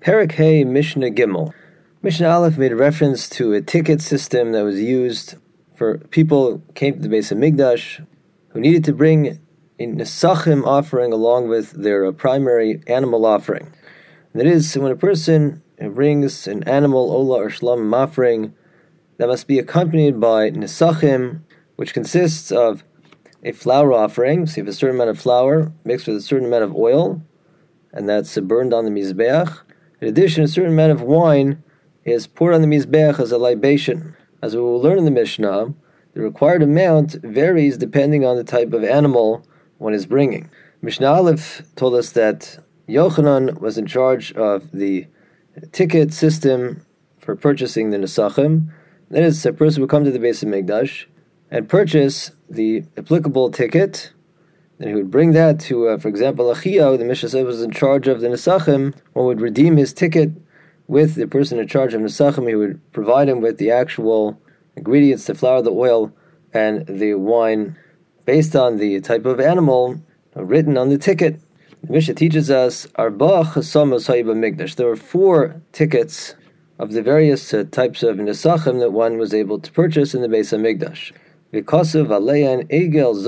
Perek Hey Mishnah Gimel. Mishnah Aleph made reference to a ticket system that was used for people came to the Beis HaMikdash who needed to bring a Nesachim offering along with their uh, primary animal offering. And that is, when a person brings an animal, Ola or Shlam offering, that must be accompanied by Nesachim, which consists of a flour offering, so you have a certain amount of flour mixed with a certain amount of oil, and that's burned on the Mizbeach. In addition, a certain amount of wine is poured on the Mizbeach as a libation. As we will learn in the Mishnah, the required amount varies depending on the type of animal one is bringing. Mishnah Aleph told us that Yochanan was in charge of the ticket system for purchasing the Nesachim. That is, a person would come to the Beis HaMikdash and purchase the applicable ticket then he would bring that to, uh, for example, Achio, the Mishnah said was in charge of the Nesachim, one would redeem his ticket with the person in charge of Nesachim. He would provide him with the actual ingredients, the flour, the oil, and the wine based on the type of animal written on the ticket. The Mishnah teaches us Arba Migdash. There were four tickets of the various uh, types of Nesachim that one was able to purchase in the Beis HaMikdash. Egel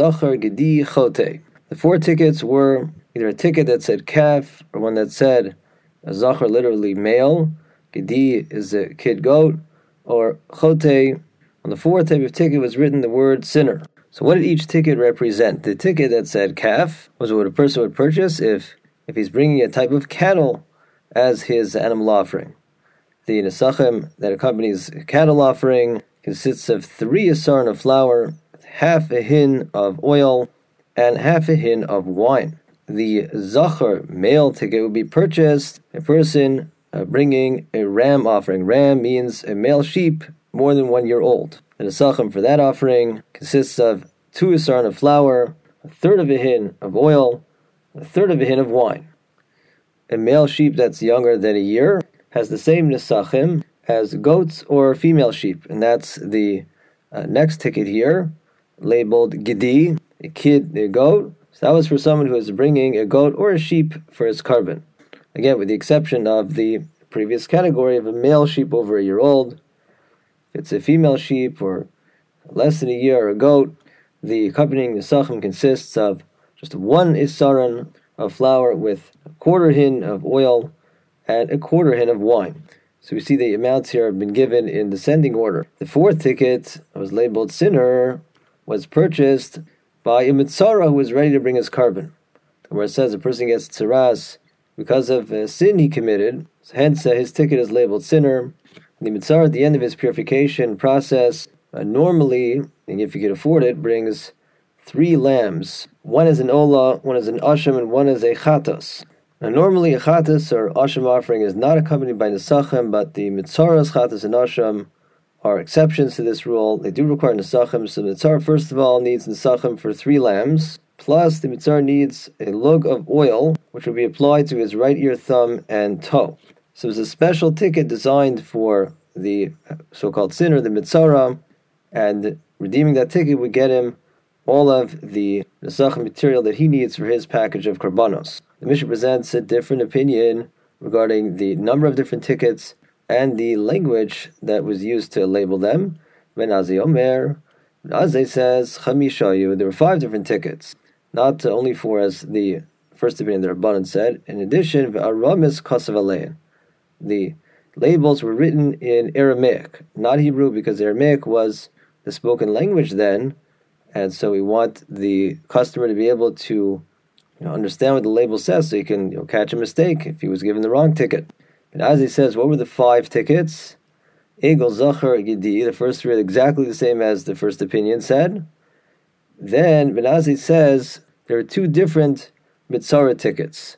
Gedi Chote. The four tickets were either a ticket that said calf or one that said a Zachar, literally male. Gedi is a kid goat, or Chote. On the fourth type of ticket was written the word sinner. So what did each ticket represent? The ticket that said calf was what a person would purchase if if he's bringing a type of cattle as his animal offering. The nesachim that accompanies cattle offering consists of three asarin of flour, half a hin of oil, and half a hin of wine. The zachar male ticket would be purchased a person uh, bringing a ram offering. Ram means a male sheep more than one year old. The sachem for that offering consists of two asarin of flour, a third of a hin of oil, a third of a hin of wine. A male sheep that's younger than a year has the same nesachim as goats or female sheep, and that's the uh, next ticket here, labeled Gedi, a kid, a goat. So that was for someone who is bringing a goat or a sheep for his korban. Again, with the exception of the previous category of a male sheep over a year old. If it's a female sheep or less than a year or a goat, the accompanying nesachim consists of just one isaran of flour with a quarter hin of oil and a quarter hin of wine. So we see the amounts here have been given in descending order. The fourth ticket was labeled sinner, was purchased by a mitzara who was ready to bring his korban. Where it says a person gets tzaras because of a sin he committed, hence uh, his ticket is labeled sinner. The mitzara at the end of his purification process uh, normally, and if you could afford it, brings three lambs. One is an ola, one is an asham, and one is a chatos. Now, normally a chatas or asham offering is not accompanied by nesachim, but the mitzaras chatas and asham are exceptions to this rule. They do require nesachim. So the mitzar first of all needs nesachim for three lambs. Plus, the mitzar needs a lug of oil, which will be applied to his right ear, thumb, and toe. So it's a special ticket designed for the so-called sinner, the mitzara, and redeeming that ticket would get him all of the nesachim material that he needs for his package of karbanos. The Mishnah presents a different opinion regarding the number of different tickets and the language that was used to label them. Ben Azzai Omer, Ben Azzai says, Chamishayu, there were five different tickets, not only four as the first opinion the Rabbanan said, in addition, Aramis Kosavalein. The labels were written in Aramaic, not Hebrew, because Aramaic was the spoken language then, and so we want the customer to be able to you know, understand what the label says so you can you know, catch a mistake if he was given the wrong ticket. And as he says, what were the five tickets? Egel, Zachar, Gedi, the first three are exactly the same as the first opinion said. Then Ben Azzai says there are two different mitzara tickets,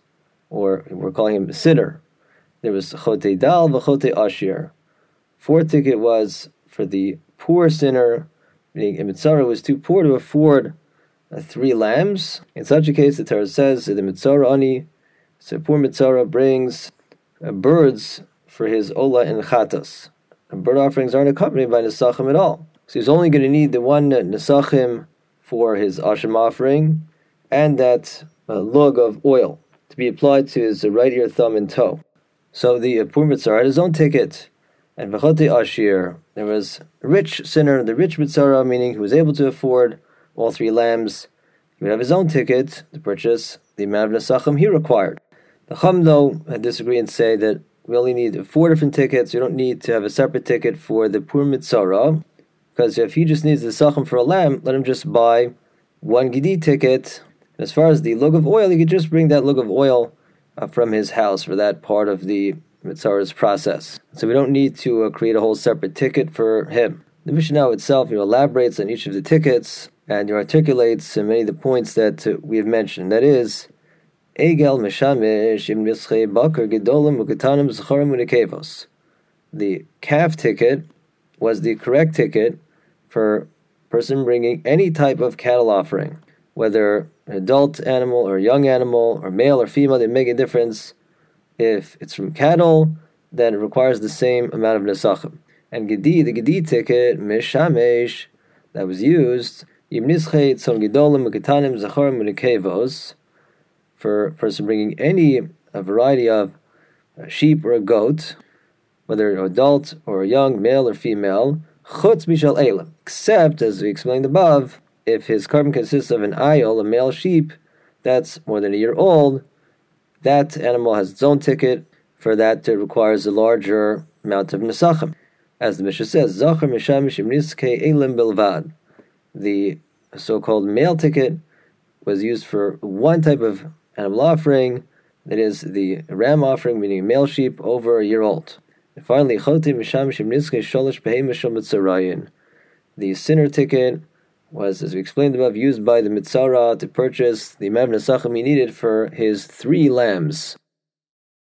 or we're calling him sinner. There was Chote Dal, Vachote Ashir. Fourth ticket was for the poor sinner, meaning a mitzara was too poor to afford three lambs. In such a case, the Torah says the mitzara ani, so poor mitzara brings uh, birds for his ola and chatas. And bird offerings aren't accompanied by nesachim at all. So he's only going to need the one nesachim for his asham offering, and that uh, lug of oil to be applied to his right ear, thumb, and toe. So the poor mitzara had his own ticket. And v'chote ashir, there was a rich sinner, the rich mitzara, meaning who was able to afford all three lambs. He would have his own ticket to purchase the amount of nesachim he required. The Chum, though, disagree and say that we only need four different tickets. You don't need to have a separate ticket for the Pur Mitzara, because if he just needs the Sachem for a lamb, let him just buy one Gedi ticket. as far as the lug of oil, he could just bring that lug of oil uh, from his house for that part of the Mitzara's process. So we don't need to uh, create a whole separate ticket for him. The Mishnah itself you know, elaborates on each of the tickets and you articulates many of the points that we have mentioned. That is, Egel Gedolim. The calf ticket was the correct ticket for person bringing any type of cattle offering, whether an adult animal or a young animal or male or female, they make a difference. If it's from cattle, then it requires the same amount of nesachim. And Gedi, the Gedi ticket, Mishamesh, that was used, For a person bringing any a variety of a sheep or a goat, whether adult or young male or female, chutz mishal elam, except as we explained above, if his korban consists of an ayol, a male sheep, that's more than a year old, that animal has its own ticket. For that, it requires a larger amount of nesachim. As the Mishnah says, Zachar Mishamish Niske Elim Bilvad. The so called male ticket was used for one type of animal offering, that is the ram offering, meaning male sheep over a year old. And finally, the sinner ticket was, as we explained above, used by the mitzara to purchase the amount of he needed for his three lambs.